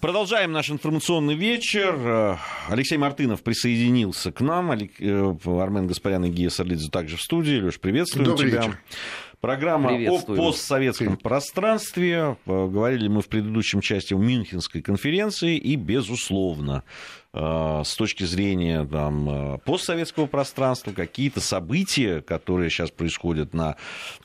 Продолжаем наш информационный вечер. Алексей Мартынов присоединился к нам. Э, Армен Гаспарян и Гия Сарлидзе также в студии. Леш, приветствуем Добрый тебя. вечер. Программа о постсоветском пространстве. Говорили мы в предыдущем части о Мюнхенской конференции. И, безусловно, Э, с точки зрения там, э, постсоветского пространства, какие-то события, которые сейчас происходят на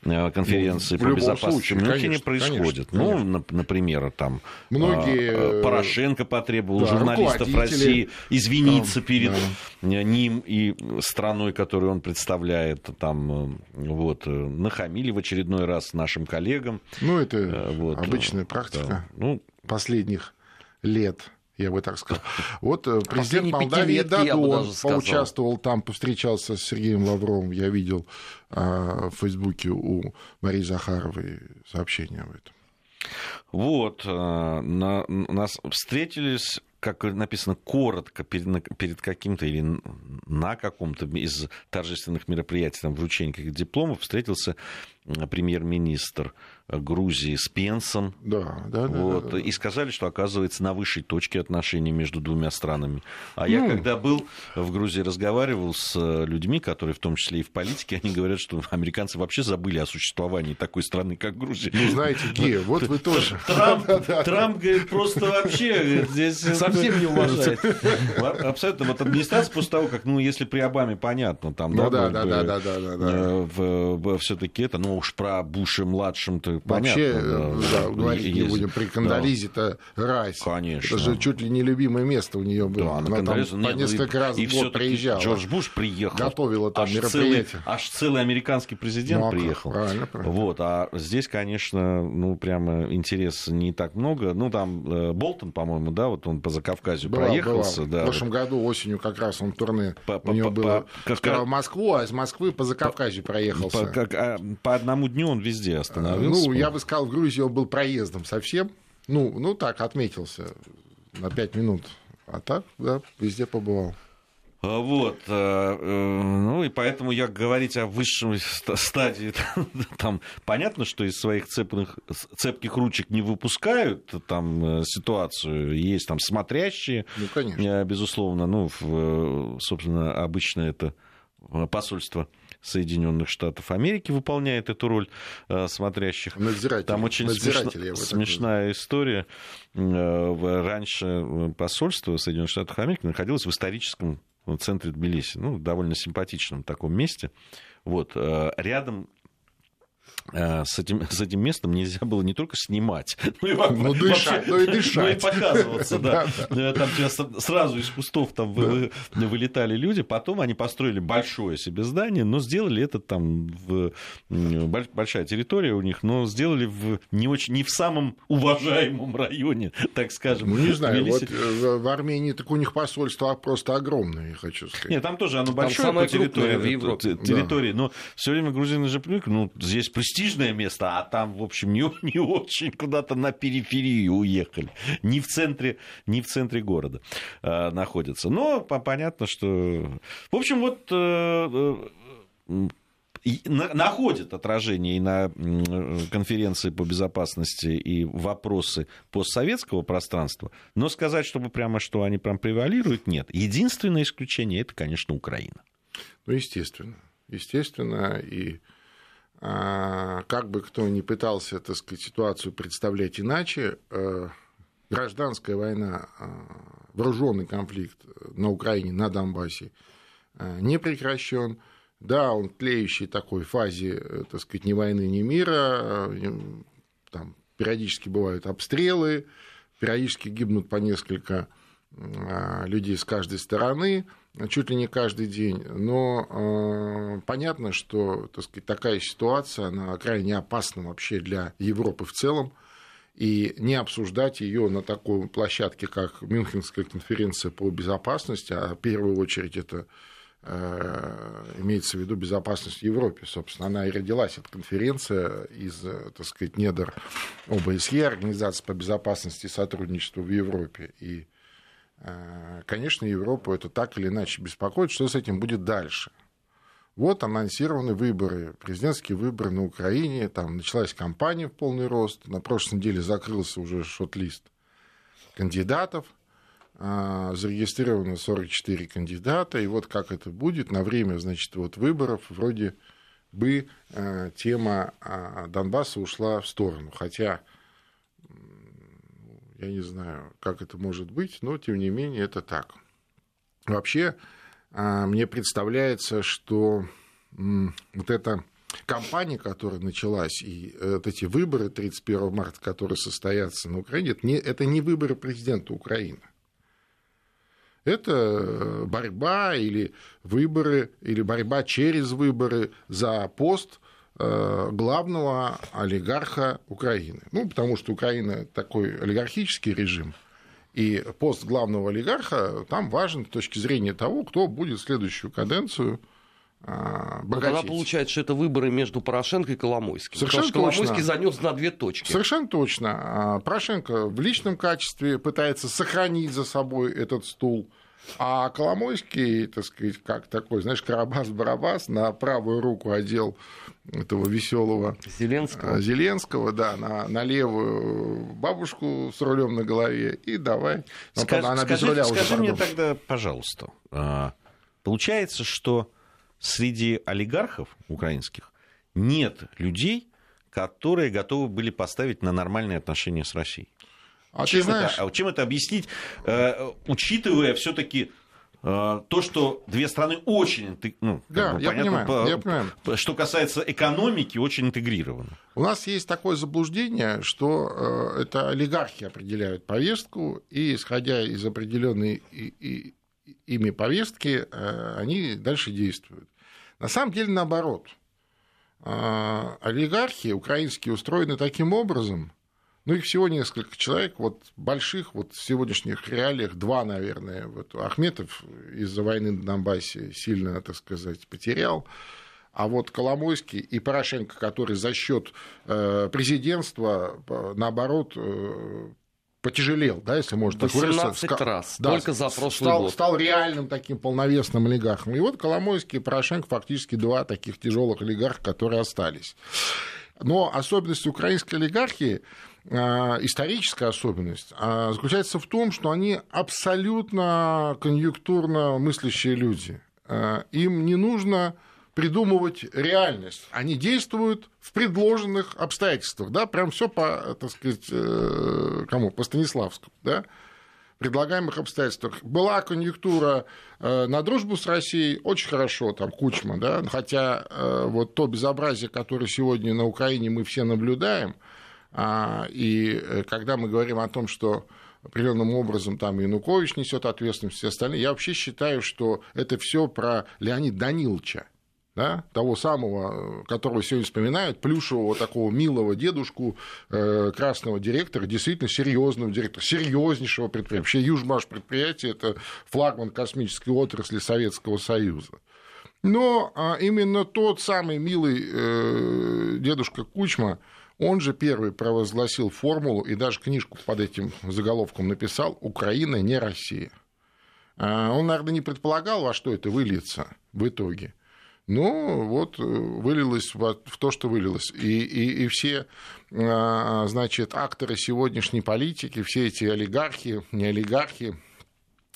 э, конференции ну, по безопасности случае, Мюнхене, происходят. Конечно, ну, конечно. например, там Многие... Порошенко потребовал да, журналистов России извиниться да, перед да. ним и страной, которую он представляет. Там, вот, нахамили в очередной раз нашим коллегам. Ну, это вот, обычная практика да. ну, последних лет я бы так сказал. Вот э, президент Молдавии Дадон поучаствовал там, повстречался с Сергеем Лавровым. Я видел а, в Фейсбуке у Марии Захаровой сообщение об этом. Вот, э, на, нас встретились как написано, коротко перед, перед каким-то или на каком-то из торжественных мероприятий, там, вручения каких-то дипломов, встретился премьер-министр Грузии с Пенсом. Да, да, вот, да, да, И сказали, что оказывается на высшей точке отношений между двумя странами. А ну... я когда был в Грузии, разговаривал с людьми, которые в том числе и в политике, они говорят, что американцы вообще забыли о существовании такой страны, как Грузия. Ну, знаете, Гея, вот вы тоже. Трамп, Трамп говорит, просто вообще здесь... Совсем не уважает. Абсолютно. Вот администрация после того, как, ну, если при Обаме понятно, там, ну, да, да, да, да, да, да, да. все-таки это, ну уж про Вообще, понятно, да, да, говорить не будем, при Кандализе-то да. райс. Конечно. Это же чуть ли не любимое место у нее было. Да, Она там по несколько раз в год приезжала. Джордж Буш приехал. Готовила там аж мероприятие. Целый, аж целый американский президент ну, а приехал. Правильно, правильно. Вот, а здесь, конечно, ну, прямо интереса не так много. Ну, там э, Болтон, по-моему, да, вот он по Закавказью была, проехался. Была. Да, в прошлом вот. году осенью как раз он турне по, у него по, было по, в Москву, а из Москвы по Закавказью проехался. По, как, а, по одному дню он везде остановился. Ну, я бы сказал, в Грузии он был проездом совсем. Ну, ну так, отметился на пять минут. А так, да, везде побывал. А, вот, э, э, ну и поэтому я говорить о высшем стадии, там понятно, что из своих цепных, цепких ручек не выпускают там э, ситуацию, есть там смотрящие, ну, конечно. безусловно, ну, собственно, обычно это посольство Соединенных Штатов Америки выполняет эту роль э, смотрящих. Там очень смешно, смешная история. Э, раньше э, посольство Соединенных Штатов Америки находилось в историческом центре Тбилиси, ну, довольно симпатичном таком месте. Вот, рядом с этим, с этим местом нельзя было не только снимать, но и, ну, дышать, но и, дышать. но и показываться. Да. Э, там сразу из кустов там вы, вылетали люди, потом они построили большое себе здание, но сделали это там в большая территория у них, но сделали в не очень не в самом уважаемом районе, так скажем. Ну не знаю, вот э, в Армении так у них посольство просто огромное, я хочу сказать. Нет, там тоже оно большое по территории, в Европе. территории, но все время грузины же привыкли, ну здесь престижное место, а там, в общем, не, не очень куда-то на периферию уехали. Не в центре, не в центре города э, находятся. Но по, понятно, что... В общем, вот... Э, э, отражение и на конференции по безопасности и вопросы постсоветского пространства, но сказать, чтобы прямо что они прям превалируют, нет. Единственное исключение это, конечно, Украина. Ну, естественно. Естественно, и как бы кто ни пытался, так сказать, ситуацию представлять иначе, э, гражданская война, а, вооруженный конфликт на Украине, на Донбассе э, не прекращен. Да, он в тлеющей такой фазе, э, так сказать, ни войны, ни мира. Там периодически бывают обстрелы, периодически гибнут по несколько а, людей с каждой стороны чуть ли не каждый день. Но э, понятно, что так сказать, такая ситуация, она крайне опасна вообще для Европы в целом. И не обсуждать ее на такой площадке, как Мюнхенская конференция по безопасности, а в первую очередь это э, имеется в виду безопасность в Европе. Собственно, она и родилась, эта конференция, из, так сказать, недр ОБСЕ, Организации по безопасности и сотрудничеству в Европе. И конечно, Европу это так или иначе беспокоит, что с этим будет дальше. Вот анонсированы выборы, президентские выборы на Украине, там началась кампания в полный рост, на прошлой неделе закрылся уже шот-лист кандидатов, а, зарегистрировано 44 кандидата, и вот как это будет на время, значит, вот выборов вроде бы а, тема Донбасса ушла в сторону, хотя я не знаю, как это может быть, но тем не менее это так. Вообще, мне представляется, что вот эта кампания, которая началась, и вот эти выборы 31 марта, которые состоятся на Украине, это не, это не выборы президента Украины. Это э, борьба или выборы, или борьба через выборы за пост э, главного олигарха Украины. Ну, потому что Украина такой олигархический режим, и пост главного олигарха там важен с точки зрения того, кто будет следующую каденцию богатеть. Но тогда получается, что это выборы между Порошенко и Коломойским. Совершенно потому что Коломойский занес на две точки. Совершенно точно. А Порошенко в личном качестве пытается сохранить за собой этот стул. А Коломойский, так сказать, как такой, знаешь, Карабас-Барабас на правую руку одел этого веселого Зеленского. Зеленского, да, на, на левую бабушку с рулем на голове, и давай. Скаж, она скажи, без руля скажи уже, мне тогда, пожалуйста, а, получается, что среди олигархов украинских нет людей, которые готовы были поставить на нормальные отношения с Россией. А чем, знаешь... это, а чем это объяснить, э, учитывая все-таки э, то, что две страны очень, ну, да, бы, я, понятно, понимаю, по, я понимаю. что касается экономики, очень интегрированы. У нас есть такое заблуждение, что э, это олигархи определяют повестку, и исходя из определенной и, и, ими повестки, э, они дальше действуют. На самом деле наоборот. Э, олигархи украинские устроены таким образом, ну, их всего несколько человек, вот больших, вот в сегодняшних реалиях два, наверное. Вот Ахметов из-за войны на Донбассе сильно, так сказать, потерял. А вот Коломойский и Порошенко, который за счет э, президентства, наоборот, э, потяжелел, да, если можно так выразиться. раз, да, только за прошлый стал, год. Стал реальным таким полновесным олигархом. И вот Коломойский и Порошенко фактически два таких тяжелых олигарха, которые остались. Но особенность украинской олигархии историческая особенность а, заключается в том, что они абсолютно конъюнктурно мыслящие люди. А, им не нужно придумывать реальность. Они действуют в предложенных обстоятельствах, да, прям все по, так сказать, э, кому? По Станиславскому, да, предлагаемых обстоятельствах. Была конъюнктура э, на дружбу с Россией, очень хорошо, там, Кучма, да, хотя э, вот то безобразие, которое сегодня на Украине мы все наблюдаем, а, и э, когда мы говорим о том, что определенным образом там Янукович несет ответственность, все остальные, я вообще считаю, что это все про Леонида Даниловича. Да, того самого, которого сегодня вспоминают, плюшевого такого милого дедушку, э, красного директора, действительно серьезного директора, серьезнейшего предприятия. Вообще Южмаш предприятие – это флагман космической отрасли Советского Союза. Но а именно тот самый милый э, дедушка Кучма, он же первый провозгласил формулу и даже книжку под этим заголовком написал «Украина не Россия». А, он, наверное, не предполагал, во что это выльется в итоге. Но вот э, вылилось в то, что вылилось. И, и, и все, а, значит, акторы сегодняшней политики, все эти олигархи, не олигархи,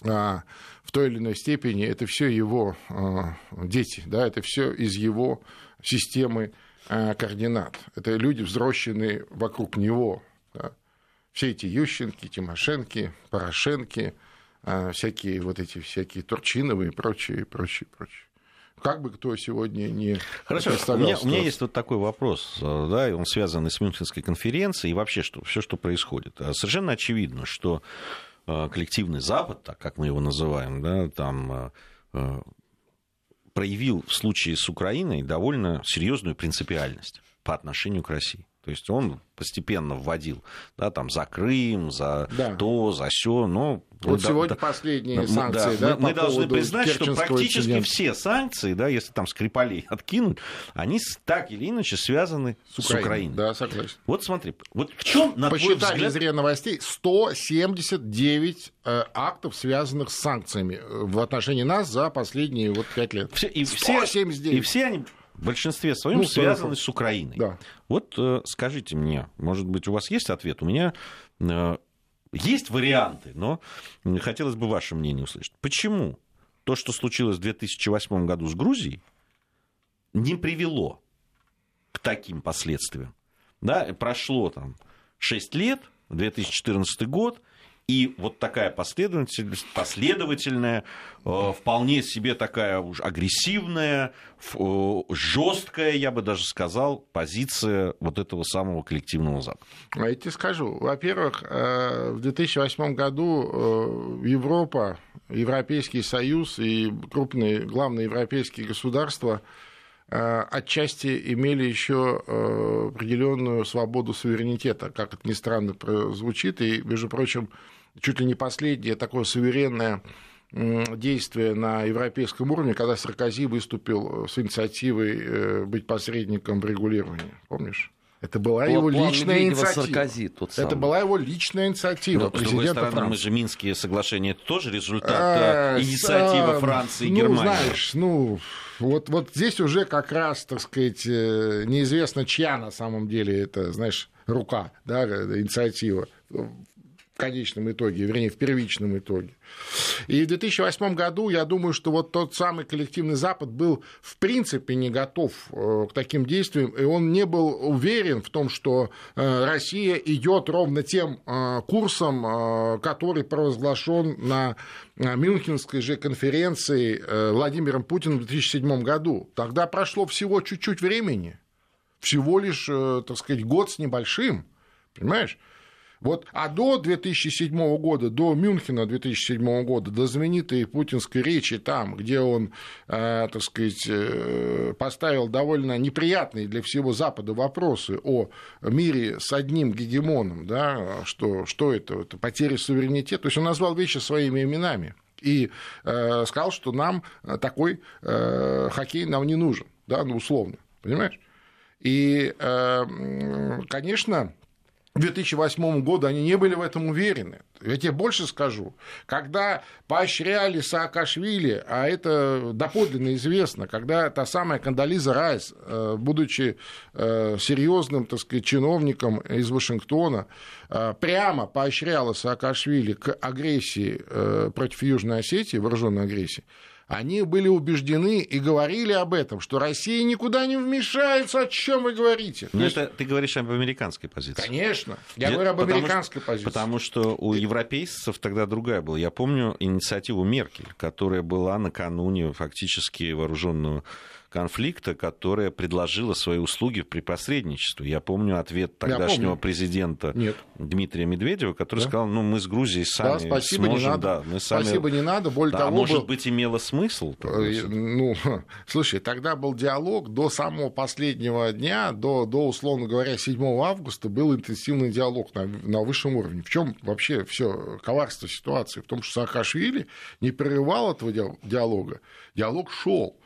а, в той или иной степени это все его дети, да, это все из его системы координат. Это люди, взросленные вокруг него. Да. Все эти Ющенки, Тимошенки, Порошенки, э, всякие вот эти всякие Турчиновые и прочие, прочие, прочие. Как бы кто сегодня не Хорошо, у меня, у меня есть вот такой вопрос, э, да, и он связан с Мюнхенской конференцией и вообще что, все, что происходит. Совершенно очевидно, что коллективный Запад, так как мы его называем, да, там проявил в случае с Украиной довольно серьезную принципиальность по отношению к России. То есть он постепенно вводил, да, там, за Крым, за да. то, за все, но... Вот сегодня да, последние санкции, да, да Мы, мы должны признать, что практически инцидента. все санкции, да, если там Скрипалей откинуть, они так или иначе связаны с Украиной. С Украиной. Да, согласен. Вот смотри, вот в чем, на Посчитали взгляд... новостей, 179 э, актов, связанных с санкциями в отношении нас за последние вот 5 лет. Все, и, 179. Все, и все они в большинстве своем ну, связаны с Украиной. Да. Вот э, скажите мне, может быть, у вас есть ответ? У меня э, Есть варианты, но хотелось бы ваше мнение услышать. Почему то, что случилось в 2008 году с Грузией, не привело к таким последствиям? Да, прошло там 6 лет, 2014 год, и вот такая последовательность, последовательная, э, вполне себе такая уж агрессивная, э, жесткая, я бы даже сказал, позиция вот этого самого коллективного Запада. А я тебе скажу. Во-первых, э, в 2008 году Европа, Европейский Союз и крупные главные европейские государства отчасти имели еще определенную свободу суверенитета, как это ни странно звучит, и, между прочим, чуть ли не последнее такое суверенное действие на европейском уровне, когда Саркози выступил с инициативой э, быть посредником в регулировании. Помнишь? Это была План его личная инициатива. Саркози, тот самый. Это была его личная инициатива. Но, с другой стороны, Франции. мы же Минские соглашения это тоже результат а, инициативы а, Франции и ну, Германии. Знаешь, ну, вот, вот здесь уже как раз, так сказать, э, неизвестно, чья на самом деле это, знаешь, рука, да, инициатива конечном итоге, вернее, в первичном итоге. И в 2008 году, я думаю, что вот тот самый коллективный Запад был в принципе не готов э, к таким действиям, и он не был уверен в том, что э, Россия идет ровно тем э, курсом, который провозглашен на Мюнхенской же конференции Владимиром Путиным в 2007 году. Тогда прошло всего чуть-чуть времени, всего лишь, так сказать, год с небольшим, понимаешь? Вот, а до 2007 года, до Мюнхена 2007 года, до знаменитой путинской речи там, где он, э, так сказать, э, поставил довольно неприятные для всего Запада вопросы о мире с одним гегемоном, да, что, что это, это потеря суверенитета, то есть он назвал вещи своими именами и э, сказал, что нам такой э, хоккей нам не нужен, да, ну условно, понимаешь? И, э, конечно, 2008 году они не были в этом уверены. Я тебе больше скажу. Когда поощряли Саакашвили, а это доподлинно известно, когда та самая Кандализа Райс, э, будучи э, серьезным, так сказать, чиновником из Вашингтона, э, прямо поощряла Саакашвили к агрессии против Южной Осетии, вооруженной агрессии, они были убеждены и говорили об этом, что Россия никуда не вмешается, о чем вы говорите. Но есть... это ты говоришь об американской позиции. Конечно, я Нет, говорю об американской что, позиции. Потому что у европейцев тогда другая была. Я помню инициативу Меркель, которая была накануне фактически вооруженную конфликта, которая предложила свои услуги при посредничестве. Я помню ответ тогдашнего помню. президента Нет. Дмитрия Медведева, который да? сказал, ну, мы с Грузией сами да, спасибо, сможем... Не надо. Да, мы сами... Спасибо, не надо. Более да, того, может был... быть, имело смысл? Э, ну, слушай, тогда был диалог до самого последнего дня, до, до условно говоря, 7 августа был интенсивный диалог на, на высшем уровне. В чем вообще все коварство ситуации? В том, что Саакашвили не прерывал этого диалога. Диалог шел.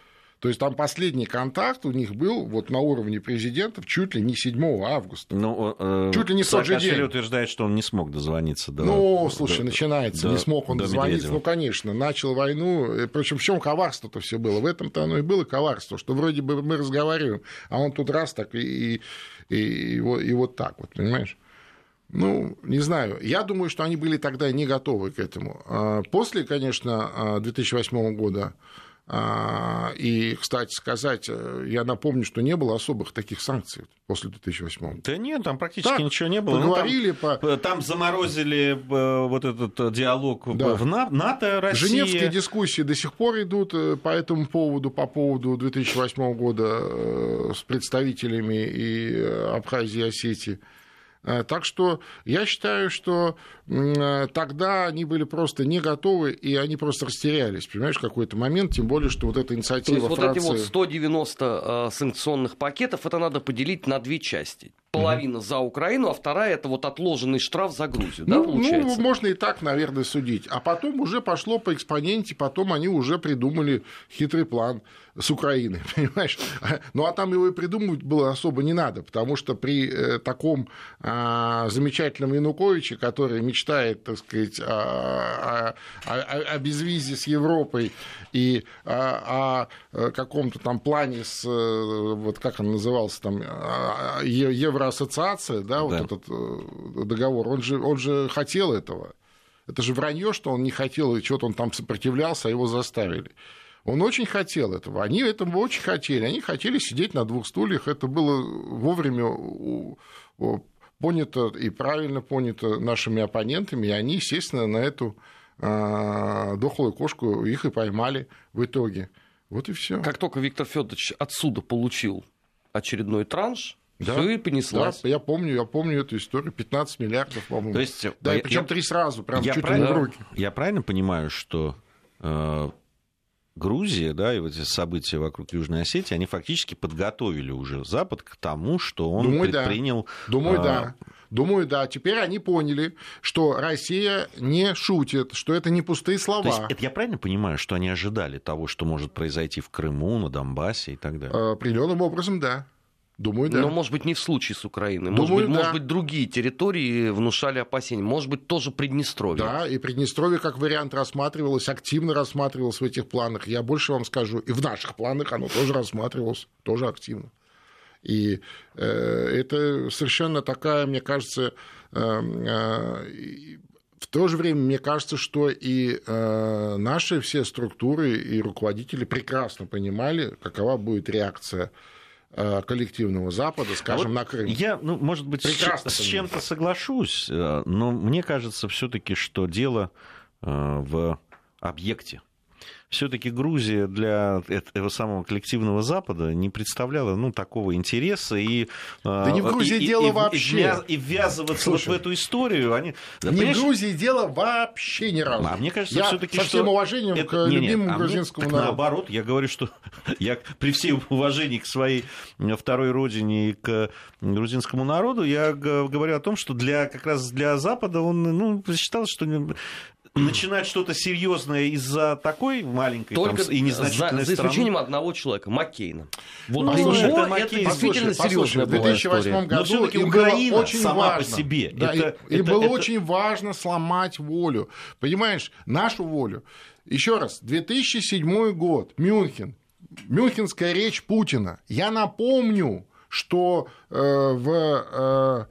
То есть там последний контакт у них был вот на уровне президентов чуть ли не 7 августа. Ну, э, чуть ли не тот же день. утверждает, что он не смог дозвониться до... Ну, слушай, до, начинается, до, не смог он дозвониться. Медведева. Ну, конечно, начал войну. Причем в чем коварство-то все было? В этом-то оно и было коварство, что вроде бы мы разговариваем, а он тут раз так и, и, и, и, вот, и вот так вот, понимаешь? Ну, не знаю. Я думаю, что они были тогда не готовы к этому. А после, конечно, 2008 года а, и, кстати сказать, э, я напомню, что не было особых таких санкций после 2008 Да нет, там практически так, ничего не было. Поговорили ну, там, по... там заморозили э, вот этот э, диалог да. в НАТО, Россия. Женевские дискуссии до сих пор идут по этому поводу, по поводу 2008 года с представителями и Абхазии и Осетии. Э, так что я считаю, что э, тогда они были просто не готовы, и они просто растерялись, понимаешь, в какой-то момент, тем более, что вот эта инициатива То есть Франции... вот эти вот 190 э, санкционных пакетов, это надо поделить на две части. Половина угу. за Украину, а вторая это вот отложенный штраф за Грузию, ну, да, получается? Ну, можно и так, наверное, судить. А потом уже пошло по экспоненте, потом они уже придумали хитрый план с Украины, понимаешь? Ну, а там его и придумывать было особо не надо, потому что при таком а, замечательном Януковиче, который мечтает, так сказать, о, о, о, о безвизе с Европой и о, о каком-то там плане с, вот как он назывался там, Евроассоциация, да, вот да. этот э, договор, он же, он же хотел этого. Это же вранье, что он не хотел, и что-то он там сопротивлялся, а его заставили. Он очень хотел этого. Они этого очень хотели. Они хотели сидеть на двух стульях. Это было вовремя понято и правильно понято нашими оппонентами. И они, естественно, на эту а, дохлую кошку их и поймали в итоге. Вот и все. Как только Виктор Федорович отсюда получил очередной транш, да, все и понеслась. Да, я помню, я помню эту историю, 15 миллиардов, по-моему. То есть, да, и причем три сразу, прям чуть ли не в руки. Я правильно понимаю, что э, Грузия, да, и вот эти события вокруг Южной Осетии, они фактически подготовили уже Запад к тому, что он Думаю, предпринял... Да. Думаю, а... да. Думаю, да. Теперь они поняли, что Россия не шутит, что это не пустые слова. То есть, это я правильно понимаю, что они ожидали того, что может произойти в Крыму, на Донбассе и так далее? Определенным образом, да. Думаю, да. Но, может быть, не в случае с Украиной. Может, Думаю, быть, да. может быть, другие территории внушали опасения. Может быть, тоже Приднестровье. Да, и Приднестровье как вариант рассматривалось, активно рассматривалось в этих планах. Я больше вам скажу, и в наших планах оно тоже рассматривалось, тоже активно. И э, это совершенно такая, мне кажется, э, э, в то же время мне кажется, что и э, наши все структуры и руководители прекрасно понимали, какова будет реакция коллективного Запада, скажем, вот на Крым. Я, ну, может быть, Прекрасно с, с чем-то соглашусь, э, но мне кажется все-таки, что дело э, в объекте все-таки Грузия для этого самого коллективного Запада не представляла ну, такого интереса. И, да не в Грузии и, дело и, вообще. И, ввязываться Слушай, вот в эту историю. Они, не в Грузии дело вообще ни разу. А мне кажется, я все-таки, со всем уважением это, к не, любимому не, а грузинскому мне, народу. Наоборот, я говорю, что я при всем уважении к своей второй родине и к грузинскому народу, я говорю о том, что для, как раз для Запада он ну, считал, что начинать что-то серьезное из-за такой маленькой Только там, и незначительной за, за исключением одного человека, Маккейна. Вот ну, слушай, это, Маккейн, это действительно серьезная была В 2008 году Украина было очень сама важно, по себе. Да, это, им это, было это... очень важно сломать волю. Понимаешь, нашу волю. Еще раз, 2007 год, Мюнхен, Мюнхенская речь Путина. Я напомню, что э, в э,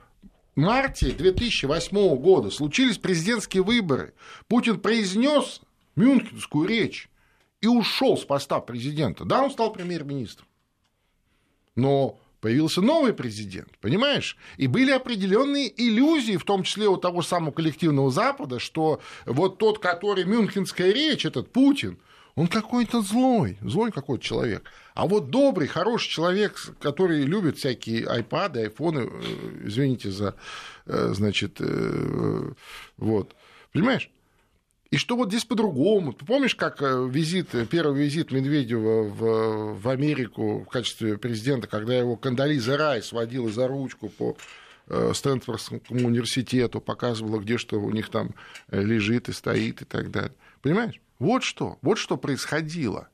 марте 2008 года случились президентские выборы. Путин произнес Мюнхенскую речь и ушел с поста президента. Да, он стал премьер-министром. Но появился новый президент, понимаешь? И были определенные иллюзии, в том числе у того самого коллективного Запада, что вот тот, который Мюнхенская речь, этот Путин, он какой-то злой, злой какой-то человек. А вот добрый, хороший человек, который любит всякие айпады, айфоны, э, извините за, э, значит, э, вот, понимаешь? И что вот здесь по-другому. Ты помнишь, как визит, первый визит Медведева в, в Америку в качестве президента, когда его Кандализа Райс водила за ручку по Стэнфордскому университету, показывала, где что у них там лежит и стоит и так далее. Понимаешь? Вот что, вот что происходило.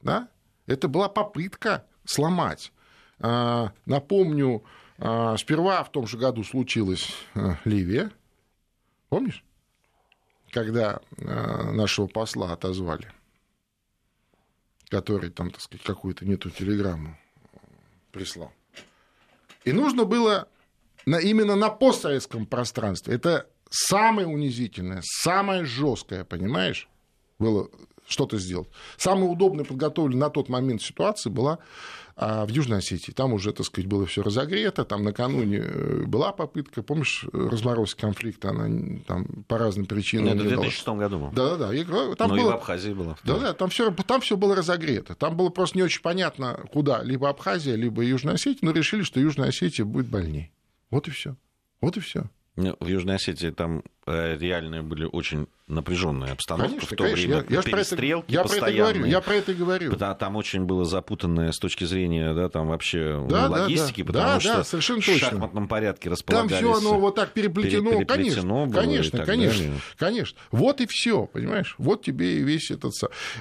Да? Это была попытка сломать. А, напомню, а, сперва в том же году случилась а, Ливия. Помнишь? Когда нашего посла отозвали, который там, так сказать, какую-то не ту телеграмму прислал. И нужно было именно на постсоветском пространстве. Это самое унизительное, самое жесткое, понимаешь, было что-то сделать. Самая удобная подготовленная на тот момент ситуация была а, в Южной Осетии. Там уже, так сказать, было все разогрето, там накануне э, была попытка, помнишь, разморозить конфликт, она там по разным причинам... Ну, это в 2006 году было. Да-да-да. Там Но было... и в Абхазии было. Да-да, там все, там все было разогрето. Там было просто не очень понятно, куда, либо Абхазия, либо Южная Осетия, но решили, что Южная Осетия будет больней. Вот и все. Вот и все. Ну, в Южной Осетии там реальные были очень напряженная обстановка конечно, в то конечно. время. Я, я перестрелки я про это говорю. Я про это и говорю. Да, там очень было запутанное с точки зрения, да, там вообще да, логистики, да, потому да, что да, совершенно в шахматном порядке располагались. Там все оно вот так переплетено, переплетено конечно, конечно, конечно, далее. конечно. Вот и все, понимаешь? Вот тебе и весь этот.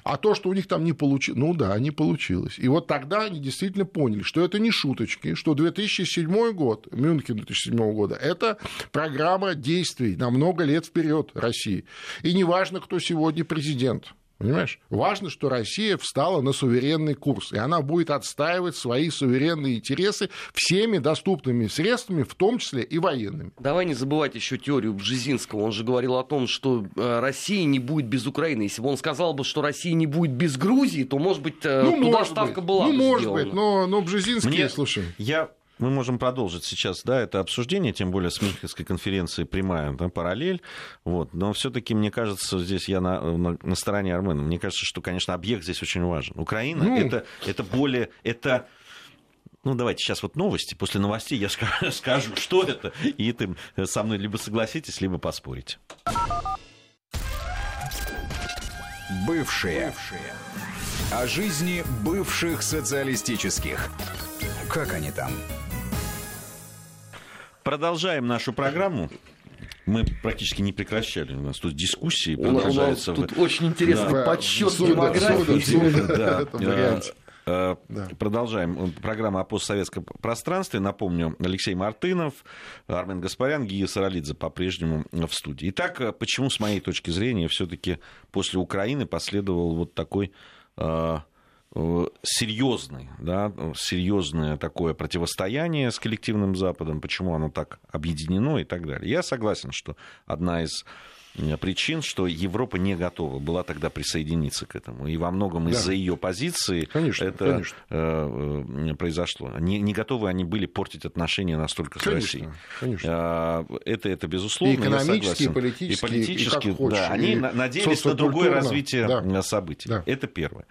А то, что у них там не получилось, ну да, не получилось. И вот тогда они действительно поняли, что это не шуточки, что 2007 год, Мюнхен 2007 года, это программа действий на много лет вперед России. И неважно, кто сегодня президент. Понимаешь? Важно, что Россия встала на суверенный курс, и она будет отстаивать свои суверенные интересы всеми доступными средствами, в том числе и военными. Давай не забывать еще теорию Бжезинского. Он же говорил о том, что э, Россия не будет без Украины. Если бы он сказал бы, что Россия не будет без Грузии, то, может быть, э, ну, туда может ставка быть. была ну, бы может сделана. быть, но, но Бжезинский, Мне... слушай... Я мы можем продолжить сейчас да, это обсуждение, тем более с Мюнхенской конференцией прямая да, параллель. Вот. Но все-таки, мне кажется, здесь я на, на, на стороне Армена. Мне кажется, что, конечно, объект здесь очень важен. Украина ну... это, это более... Это ну, давайте сейчас вот новости. После новостей я скажу, скажу что это, и ты со мной либо согласитесь, либо поспорите. Бывшие. Бывшие. О жизни бывших социалистических. Как они там? Продолжаем нашу программу. Мы практически не прекращали. У нас тут дискуссии продолжаются. У нас тут очень интересный да. подсчет демографии. Да. Продолжаем. Программа о постсоветском пространстве. Напомню, Алексей Мартынов, Армен Гаспарян, Гия Саралидзе по-прежнему в студии. Итак, почему, с моей точки зрения, все-таки после Украины последовал вот такой Э, серьезный, да, серьезное такое противостояние с коллективным Западом, почему оно так объединено и так далее. Я согласен, что одна из Э, причин, что Европа не готова была тогда присоединиться к этому. И во многом да. из-за ее позиции конечно, это конечно. Э, произошло. Не, не готовы они были портить отношения настолько конечно, с Россией. Конечно. Это, это безусловно. И экономически, и политически, и политически и хочешь, да, они надеялись на другое развитие да. событий. Да. Это первое.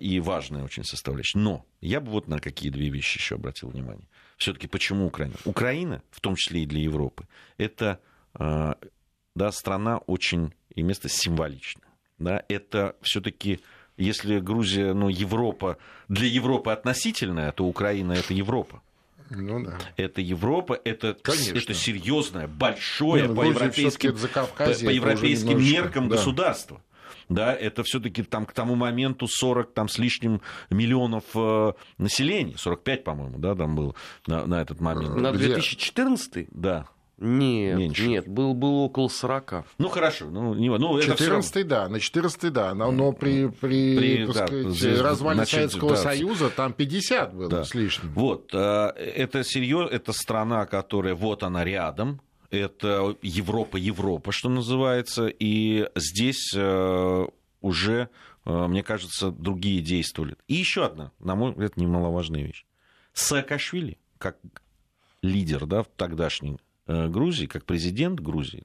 И важная очень составляющая. Но я бы вот на какие две вещи еще обратил внимание. Все-таки почему Украина? Украина, в том числе и для Европы, это да, страна очень и место символичное. Да, это все-таки, если Грузия, ну, Европа, для Европы относительная, то Украина это Европа. Ну да. Это Европа, это, это серьезное, большое ну, по европейским, по, по европейским меркам да. государство. Да, это все-таки там к тому моменту 40 там, с лишним миллионов э, населения, 45, по-моему, да, там был на, на этот момент. На 2014? Да. Нет, Меньше. нет, был, был около 40. Ну, хорошо. Ну, не, ну, 14 да, на 14 да, но, но при, при, при да, сказать, развале значит, Советского да, Союза там 50 было да. с лишним. Вот, э, это серьезно, это страна, которая вот она рядом, это Европа, Европа, что называется, и здесь э, уже, э, мне кажется, другие действовали. И еще одна, на мой взгляд, немаловажная вещь. Саакашвили, как лидер да, тогдашний Грузии, как президент Грузии,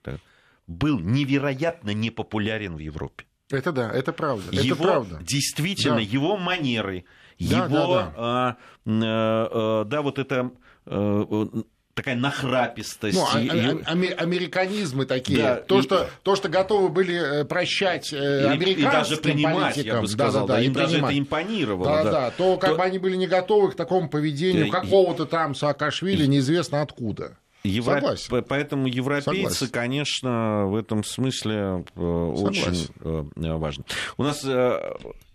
был невероятно непопулярен в Европе. Это да, это правда. Его, это правда. Действительно, да. его манеры, да, его, да, да. Э, э, да, вот это э, такая нахрапистость. Ну, а, а, американизмы такие. Да, то, и... что, то, что готовы были прощать американцам. И даже принимать, политикам, я бы сказал. Да, да, да, им даже это импонировало. Да, да, да. То как то... бы они были не готовы к такому поведению да, какого-то там Саакашвили, неизвестно откуда. Евро... Согласен. Поэтому европейцы, Согласен. конечно, в этом смысле э, очень Согласен. Э, важны. У нас э,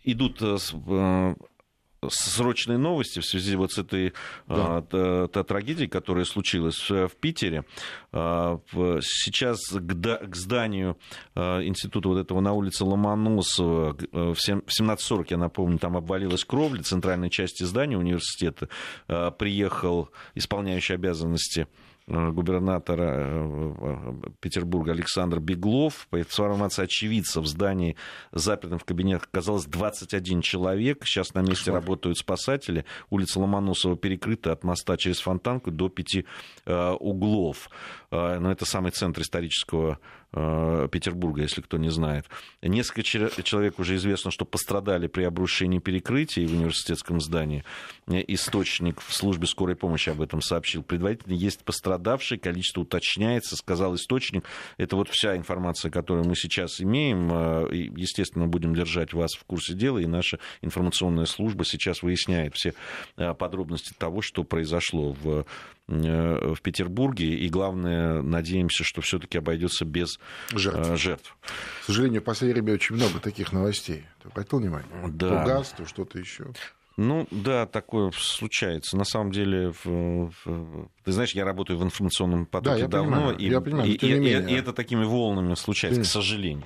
идут срочные новости в связи вот с этой да. та, та трагедией, которая случилась в Питере. Сейчас к, зданию института вот этого на улице Ломоносова в 17.40, я напомню, там обвалилась кровля центральной части здания университета. Приехал исполняющий обязанности губернатора э, Петербурга Александр Беглов. По информации очевидцев, в здании запертым в кабинетах оказалось 21 человек. Сейчас на месте Что? работают спасатели. Улица Ломоносова перекрыта от моста через Фонтанку до пяти э, углов. Но это самый центр исторического Петербурга, если кто не знает. Несколько человек уже известно, что пострадали при обрушении перекрытия в университетском здании. Источник в службе скорой помощи об этом сообщил. Предварительно есть пострадавшие, количество уточняется, сказал источник. Это вот вся информация, которую мы сейчас имеем. Естественно, будем держать вас в курсе дела, и наша информационная служба сейчас выясняет все подробности того, что произошло в в Петербурге, и главное, надеемся, что все-таки обойдется без жертв. жертв. К сожалению, в последнее время очень много таких новостей. Ты обратил внимание? Да. То газ, то что-то еще. Ну да, такое случается. На самом деле, ты знаешь, я работаю в информационном потоке да, я давно, понимаю, и, я понимаю, и, и, и, и это такими волнами случается, Конечно. к сожалению.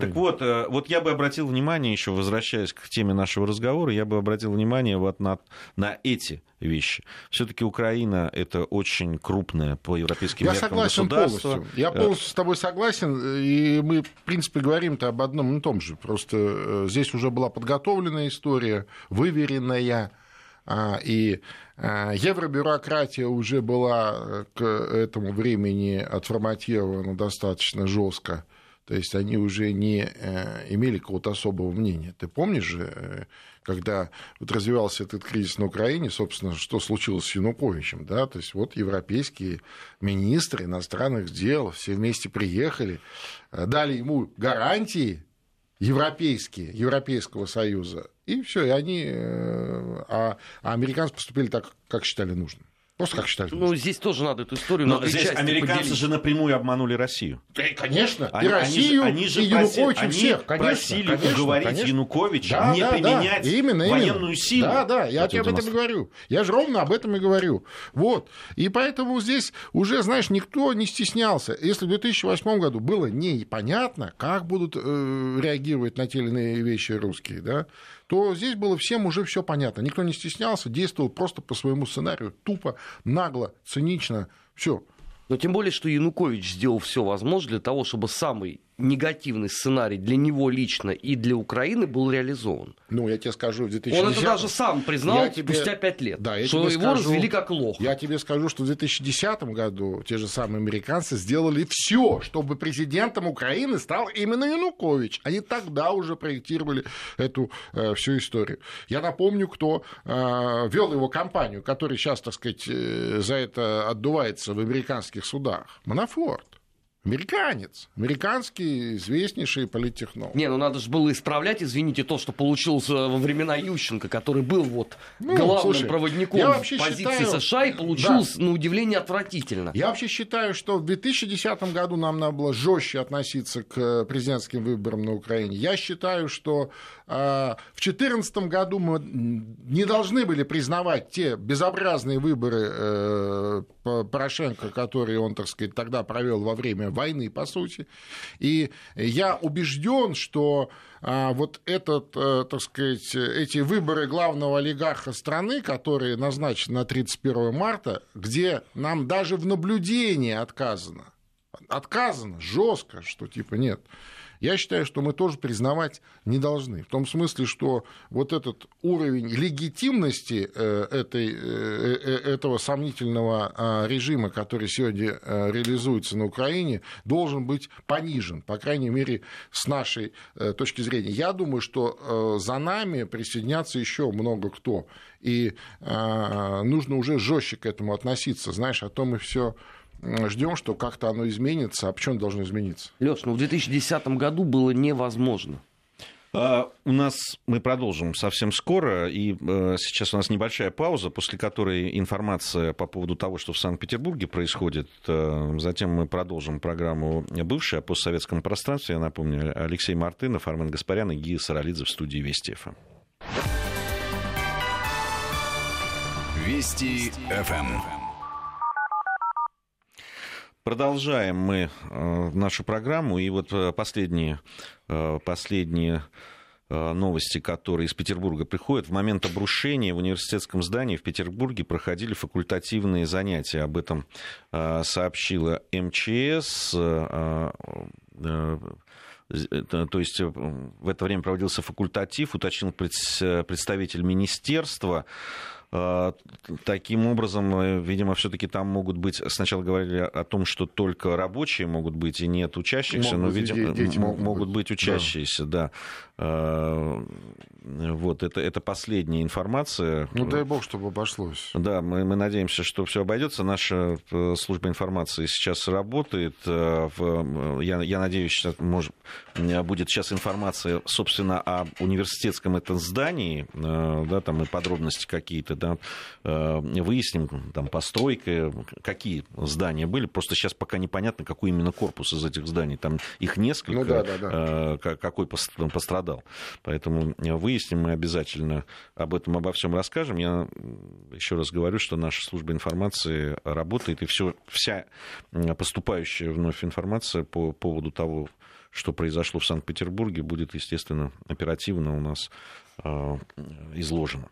Так вот, э, вот я бы обратил внимание, еще возвращаясь к теме нашего разговора, я бы обратил внимание вот на, на эти вещи. Все-таки Украина это очень крупное по европейским я меркам согласен государство. Полностью. Я полностью с тобой согласен, и мы, в принципе, говорим-то об одном и том же. Просто э, здесь уже была подготовленная история, выверенная, а, и евробюрократия уже была э, к этому времени отформатирована достаточно жестко. То есть они уже не э, имели какого-то особого мнения. Ты помнишь же, когда вот развивался этот кризис на Украине, собственно, что случилось с Януковичем, да, то есть вот европейские министры иностранных дел все вместе приехали, э, дали ему гарантии европейские, Европейского Союза, и все, и они, э, а, а американцы поступили так, как считали нужным. Просто как считали. Ну, здесь тоже надо эту историю Но здесь американцы поделить. же напрямую обманули Россию. Да, конечно. Они, и Россию, они же, и Януковича, они всех. Конечно, просили конечно, уговорить конечно. Януковича да, не да, применять да. Именно, военную именно. силу. Да, да, я тебе об этом и говорю. Я же ровно об этом и говорю. Вот. И поэтому здесь уже, знаешь, никто не стеснялся. Если в 2008 году было непонятно, как будут э, реагировать на те или иные вещи русские, да, то здесь было всем уже все понятно. Никто не стеснялся, действовал просто по своему сценарию, тупо, нагло, цинично, все. Но тем более, что Янукович сделал все возможное для того, чтобы самый негативный сценарий для него лично и для Украины был реализован. Ну, я тебе скажу, в 2010... Он это даже сам признал я тебе... спустя пять лет, да, я что его скажу... развели как лох. Я тебе скажу, что в 2010 году те же самые американцы сделали все, чтобы президентом Украины стал именно Янукович. Они тогда уже проектировали эту э, всю историю. Я напомню, кто э, вел его кампанию, который сейчас, так сказать, э, за это отдувается в американских судах. Манафорт. Американец. Американский известнейший политтехнолог. Не, ну надо же было исправлять, извините, то, что получилось во времена Ющенко, который был вот ну, главным слушай, проводником позиции считаю... США и получилось, да. на удивление, отвратительно. Я вообще считаю, что в 2010 году нам надо было жестче относиться к президентским выборам на Украине. Я считаю, что э, в 2014 году мы не должны были признавать те безобразные выборы э, Порошенко, которые он, так сказать, тогда провел во время войны, по сути. И я убежден, что а, вот этот, э, так сказать, эти выборы главного олигарха страны, которые назначены на 31 марта, где нам даже в наблюдении отказано, отказано жестко, что типа нет, я считаю, что мы тоже признавать не должны. В том смысле, что вот этот уровень легитимности э, этой, э, э, этого сомнительного а, режима, который сегодня реализуется на Украине, должен быть понижен, по крайней мере, с нашей точки зрения. Я думаю, что за нами присоединятся еще много кто. И нужно уже жестче к этому относиться. Знаешь, а то мы все ждем, что как-то оно изменится. А почему оно должно измениться? Леш, ну в 2010 году было невозможно. А, у нас мы продолжим совсем скоро, и э, сейчас у нас небольшая пауза, после которой информация по поводу того, что в Санкт-Петербурге происходит. Э, затем мы продолжим программу «Бывшая» о постсоветском пространстве. Я напомню, Алексей Мартынов, Армен Гаспарян и Гия Саралидзе в студии Вести ФМ. Вести ФМ. Продолжаем мы э, нашу программу. И вот э, последние, э, последние новости, которые из Петербурга приходят. В момент обрушения в университетском здании в Петербурге проходили факультативные занятия. Об этом сообщила МЧС. То есть в это время проводился факультатив, уточнил представитель министерства. А, таким образом, э, видимо, все-таки там могут быть, сначала говорили о том, что только рабочие могут быть и нет учащихся, могут, но, видимо, дети могут, могут быть учащиеся, да. Да. Вот, это, это последняя информация. Ну, дай бог, чтобы обошлось. Да, мы, мы надеемся, что все обойдется. Наша э, служба информации сейчас работает. Э, я, я надеюсь, что может, будет сейчас информация, собственно, о университетском этом здании, да, там и подробности какие-то да, э, выясним, там, постройка, какие здания были. Просто сейчас пока непонятно, какой именно корпус из этих зданий. Там их несколько, ну, да, да, да. Э, какой пострадал. Поэтому выясним мы обязательно об этом, обо всем расскажем. Я еще раз говорю, что наша служба информации работает, и все, вся поступающая вновь информация по поводу того, что произошло в Санкт-Петербурге, будет, естественно, оперативно у нас э, изложено.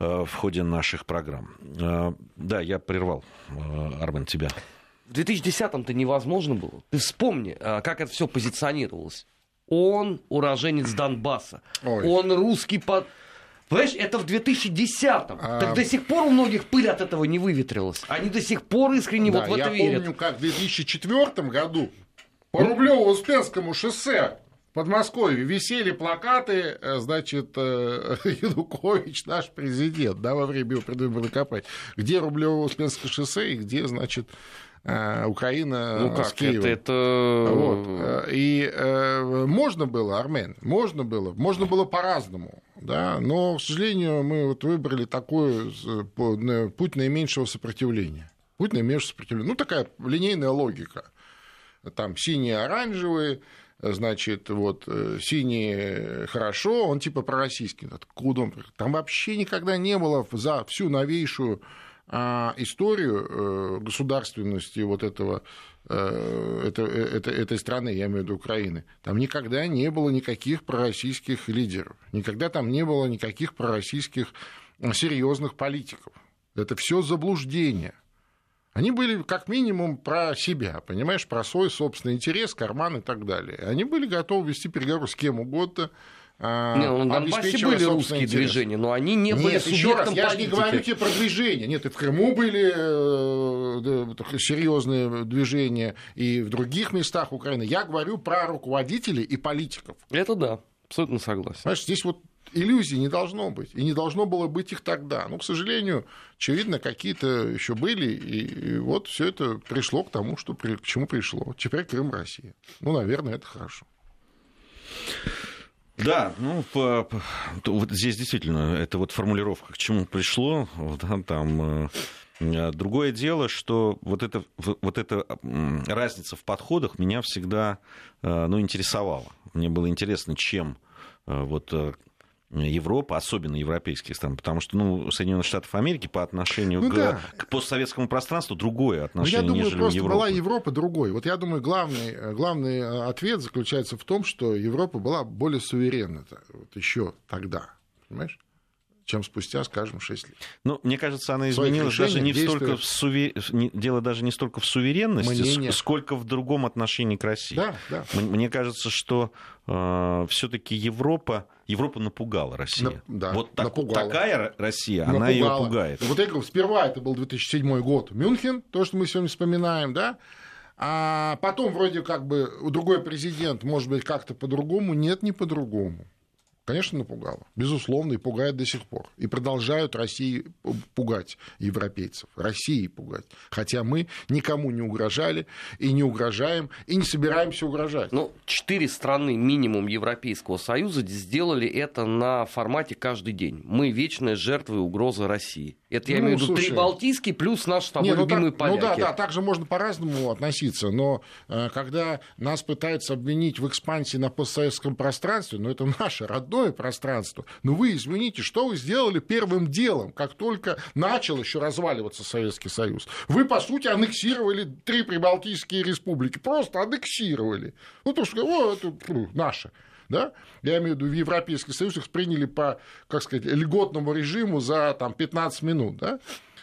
Э, в ходе наших программ. Э, да, я прервал, э, Армен, тебя. В 2010-м-то невозможно было. Ты вспомни, как это все позиционировалось. Он уроженец Донбасса. Ой. Он русский под... Понимаешь, это в 2010-м. А... Так до сих пор у многих пыль от этого не выветрилась. Они до сих пор искренне да, вот в это верят. Я помню, как в 2004 году по Рублево-Успенскому шоссе Подмосковье висели плакаты, э, значит, э, Янукович наш президент, да, во время его предвыборной кампании, где Рублево-Успенское шоссе и где, значит, э, Украина ну как, с Киевом. Это, это... Вот. И э, можно было, Армен, можно было, можно было по-разному, да, но, к сожалению, мы вот выбрали такой путь наименьшего сопротивления. Путь наименьшего сопротивления. Ну, такая линейная логика. Там синие, оранжевые, значит, вот, э, синий хорошо, он типа пророссийский. Откуда он? Там вообще никогда не было за всю новейшую а, историю э, государственности вот этого э, это, это, этой страны, я имею в виду Украины, там никогда не было никаких пророссийских лидеров, никогда там не было никаких пророссийских серьезных политиков. Это все заблуждение. Они были как минимум про себя, понимаешь, про свой собственный интерес, карман и так далее. Они были готовы вести переговоры с кем угодно, а, не, ну, на Донбассе были русские интерес. движения, но они не Нет, были еще раз, я же не говорю тебе про движения. Нет, и в Крыму были э, серьезные движения, и в других местах Украины. Я говорю про руководителей и политиков. Это да, абсолютно согласен. Понимаешь, здесь вот иллюзий не должно быть. И не должно было быть их тогда. Но, к сожалению, очевидно, какие-то еще были. И вот все это пришло к тому, что к чему пришло. Теперь Крым Россия. Ну, наверное, это хорошо. Да, ну, по, по, вот здесь действительно, это вот формулировка, к чему пришло, да, там... Э, другое дело, что вот эта, вот эта разница в подходах меня всегда э, ну, интересовала. Мне было интересно, чем э, вот Европы, особенно европейских стран, потому что ну, Соединенных Штатов Америки по отношению ну, к, да. к постсоветскому пространству другое отношение, ну, я думаю, просто Европа. была Европа другой. Вот я думаю, главный, главный э, ответ заключается в том, что Европа была более суверенна вот еще тогда, понимаешь? Чем спустя, скажем, 6 лет. Ну, мне кажется, она изменилась даже не столько в суве... дело даже не столько в суверенности, Мнение. сколько в другом отношении к России. Да, да. Мне кажется, что э, все-таки Европа Европа напугала Россию. На, да, вот так, напугала. такая Россия, напугала. она ее пугает. Вот я говорю, сперва это был 2007 год Мюнхен, то, что мы сегодня вспоминаем, да, а потом вроде как бы другой президент, может быть, как-то по-другому, нет, не по-другому. Конечно, напугало. Безусловно, и пугает до сих пор. И продолжают России пугать европейцев. России пугать. Хотя мы никому не угрожали и не угрожаем, и не собираемся угрожать. Ну, четыре страны минимум Европейского Союза сделали это на формате каждый день. Мы вечные жертвы угрозы России. Это я ну, имею в виду три Балтийские плюс наш с тобой не, ну, любимый так, поляки. Ну да, да, также можно по-разному относиться, но э, когда нас пытаются обвинить в экспансии на постсоветском пространстве, ну это наше родное пространство, ну вы извините, что вы сделали первым делом, как только начал еще разваливаться Советский Союз? Вы, по сути, аннексировали три прибалтийские республики, просто аннексировали. Ну то, что, о, это ну, наше да, я имею в виду в Европейский Союз, их приняли по, как сказать, льготному режиму за там, 15 минут, да,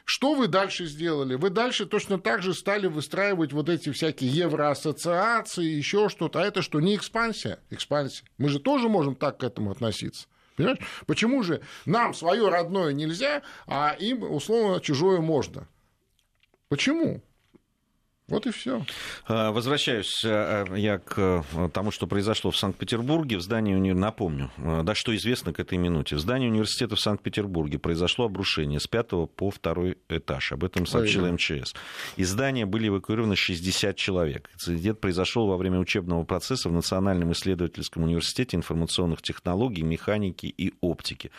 что вы дальше сделали? Вы дальше точно так же стали выстраивать вот эти всякие евроассоциации, еще что-то. А это что, не экспансия? Экспансия. Мы же тоже можем так к этому относиться. Понимаешь? Почему же нам свое родное нельзя, а им, условно, чужое можно? Почему? Вот и все. А, возвращаюсь э, э, я к э, тому, что произошло в Санкт-Петербурге. В здании, напомню, да, что известно к этой минуте. В здании университета в Санкт-Петербурге произошло обрушение с пятого по второй этаж. Об этом сообщила МЧС. Из здания были эвакуированы 60 человек. Инцидент произошел во время учебного процесса в Национальном исследовательском университете информационных технологий, механики и оптики.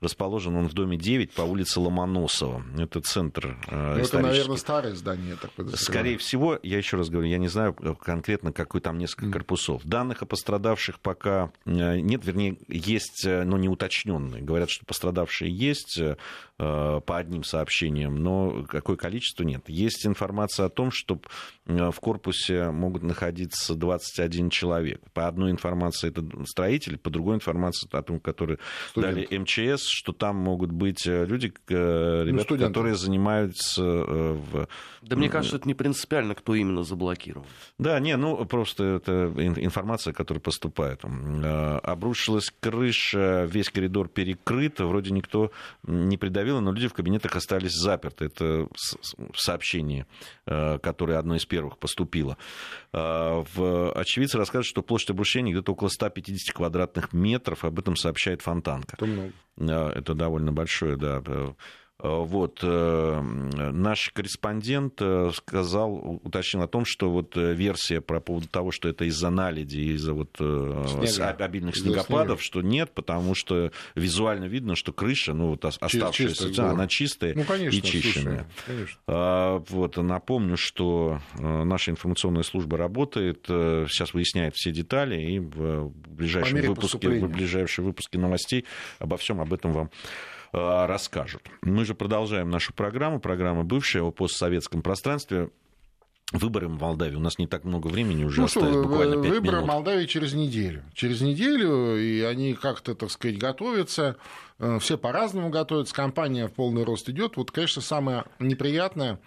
Расположен он в доме 9 по улице Ломоносова. Это центр ну, Это, наверное, старое здание. Так Скорее всего, всего, я еще раз говорю, я не знаю э, конкретно, какой там несколько корпусов. Данных о пострадавших пока э, нет, вернее, есть, э, но не уточненные. Говорят, что пострадавшие есть по одним сообщениям, но какое количество нет. Есть информация о том, что в корпусе могут находиться 21 человек. По одной информации это строители, по другой информации о том, которые Студент. дали МЧС, что там могут быть люди, ну, ребята, ну, которые занимаются в... Да мне кажется, это не принципиально реально, кто именно заблокировал. Да, не, ну просто это информация, которая поступает. Э, обрушилась крыша, весь коридор перекрыт, вроде никто не придавил, но люди в кабинетах остались заперты. Это сообщение, э, которое одно из первых поступило. Э, в... Очевидцы рассказывают, что площадь обрушения где-то около 150 квадратных метров, об этом сообщает Фонтанка. Это, это довольно большое, да, вот, э, наш корреспондент э, сказал, уточнил о том, что вот версия про поводу того, что это из-за наледи, из-за вот Снега. обильных снегопадов, что нет, потому что визуально видно, что крыша, ну вот оставшаяся, чистая, она чистая ну, конечно, и чищенная. Слушай, конечно. А, вот, напомню, что наша информационная служба работает, сейчас выясняет все детали, и в ближайшем выпуске, в ближайшем выпуске новостей обо всем об этом вам Э, расскажут. Мы же продолжаем нашу программу, программа бывшая о постсоветском пространстве. Выборы в Молдавии. У нас не так много времени уже ну, осталось, что, буквально 5 Выборы минут. в Молдавии через неделю. Через неделю, и они как-то, так сказать, готовятся. Э, все по-разному готовятся. Компания в полный рост идет. Вот, конечно, самое неприятное э,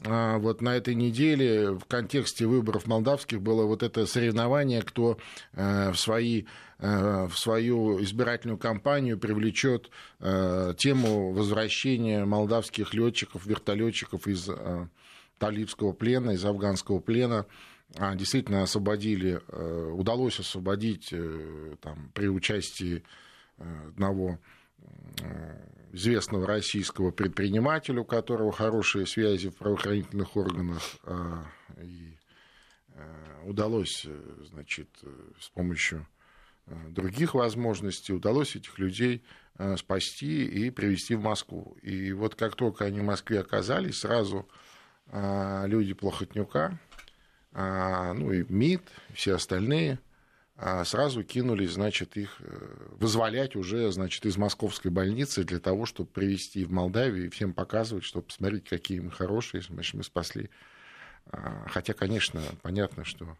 вот на этой неделе в контексте выборов молдавских было вот это соревнование, кто в свои Э, в свою избирательную кампанию привлечет э, тему возвращения молдавских летчиков, вертолетчиков из э, талибского плена, из афганского плена. А, действительно освободили, удалось освободить там, при участии одного известного российского предпринимателя, у которого хорошие связи в правоохранительных органах, и удалось значит, с помощью Э, других возможностей, удалось этих людей э, спасти и привести в Москву. И вот как только они в Москве оказались, сразу э, люди Плохотнюка, ну и МИД, все остальные, сразу кинулись, значит, их вызволять уже, значит, из московской больницы для того, чтобы привести в Молдавию и всем показывать, что посмотрите, какие мы хорошие, значит, мы спасли. Хотя, конечно, понятно, что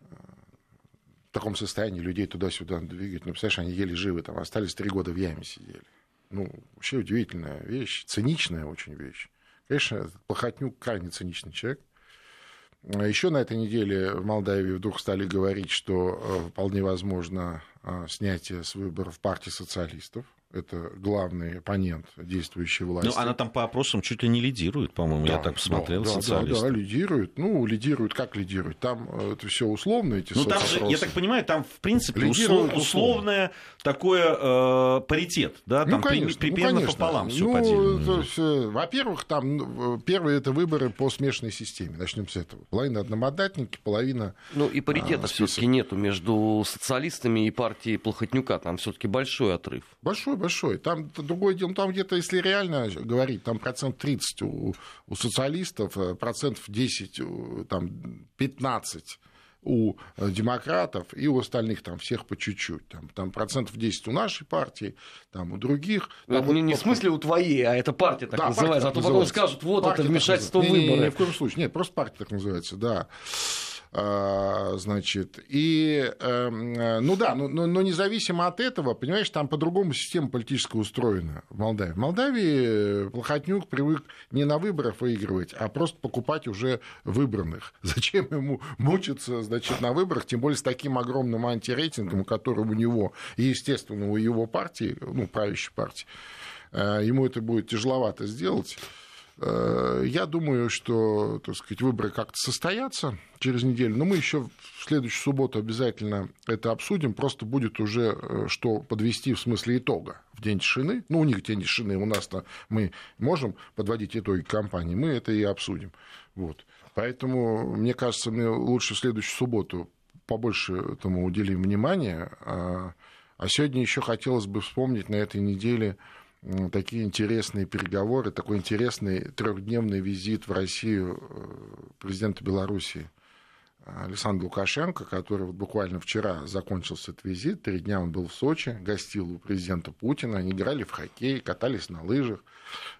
в таком состоянии людей туда-сюда двигать. Ну, представляешь, они еле живы, там остались три года в яме сидели. Ну, вообще удивительная вещь, циничная очень вещь. Конечно, Плохотнюк крайне циничный человек. А Еще на этой неделе в Молдавии вдруг стали говорить, что э, вполне возможно э, снятие с выборов партии социалистов это главный оппонент действующей власти. Ну, она там по опросам чуть ли не лидирует, по-моему, да, я так посмотрел, да, социалисты. Да, да, лидирует. Ну, лидирует, как лидирует? Там э, это все условно, эти Ну, там же, я так понимаю, там, в принципе, услов, условное такое э, паритет, да? Ну, там ну, конечно, при, примерно ну, конечно. пополам все ну, поделено. Во-первых, там ну, первые это выборы по смешанной системе, начнем с этого. Половина одномандатники, половина... Ну, и паритета а, все-таки нету между социалистами и партией Плохотнюка, там все-таки большой отрыв. Большой, большой. Там другое дело, там где-то, если реально говорить, там процент 30 у, у социалистов, э, процентов 10, там 15 у э, демократов и у остальных там всех по чуть-чуть. Там, там процентов 10 у нашей партии, там у других. Там вот, не, в смысле у твоей, а это партия так да, называется. Партия а то потом скажут, вот партия это вмешательство в выборы. Не, ни в коем случае. Нет, просто партия так называется, да. А, значит, и, эм, э, ну да, но, но, но независимо от этого, понимаешь, там по-другому система политическая устроена в Молдавии. В Молдавии Плохотнюк привык не на выборах выигрывать, а просто покупать уже выбранных. Зачем ему мучиться, значит, на выборах, тем более с таким огромным антирейтингом, который у него, и, естественно, у его партии, ну, правящей партии, э, ему это будет тяжеловато сделать. Э, я думаю, что так сказать, выборы как-то состоятся через неделю, но мы еще в следующую субботу обязательно это обсудим. Просто будет уже э, что подвести в смысле итога в день тишины. Ну, у них день тишины, у нас-то мы можем подводить итоги кампании, мы это и обсудим. Вот. Поэтому, мне кажется, мы лучше в следующую субботу побольше этому уделим внимания. А, а сегодня еще хотелось бы вспомнить на этой неделе такие интересные переговоры, такой интересный трехдневный визит в Россию э, президента Беларуси Александра Лукашенко, который вот буквально вчера закончился этот визит, три дня он был в Сочи, гостил у президента Путина, они играли в хоккей, катались на лыжах.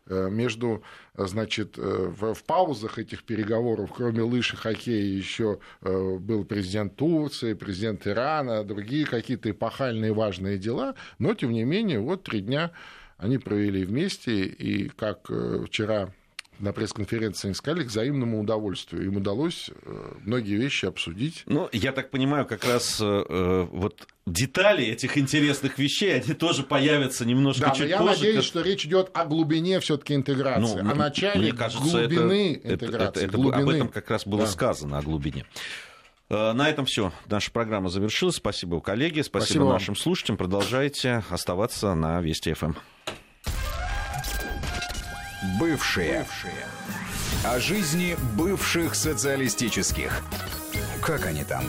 Э, между, значит, э, в, в паузах этих переговоров, кроме лыж и хоккея, еще был президент Турции, президент Ирана, другие какие-то эпохальные важные дела, но, тем не менее, вот три дня они провели вместе, и как э, вчера на пресс-конференции сказали, к взаимному удовольствию. Им удалось э, многие вещи обсудить. Ну, я так понимаю, как раз э, вот детали этих интересных вещей, они тоже появятся немножко да, чуть но я позже. Я надеюсь, как... что речь идет о глубине все-таки интеграции, ну, о начале мне кажется, глубины это, интеграции. Это, это, глубины. Об этом как раз было да. сказано, о глубине. Э, на этом все. Наша программа завершилась. Спасибо, коллеги. Спасибо, Спасибо нашим слушателям. Продолжайте оставаться на Вести ФМ. Бывшие. Бывшие. О жизни бывших социалистических. Как они там?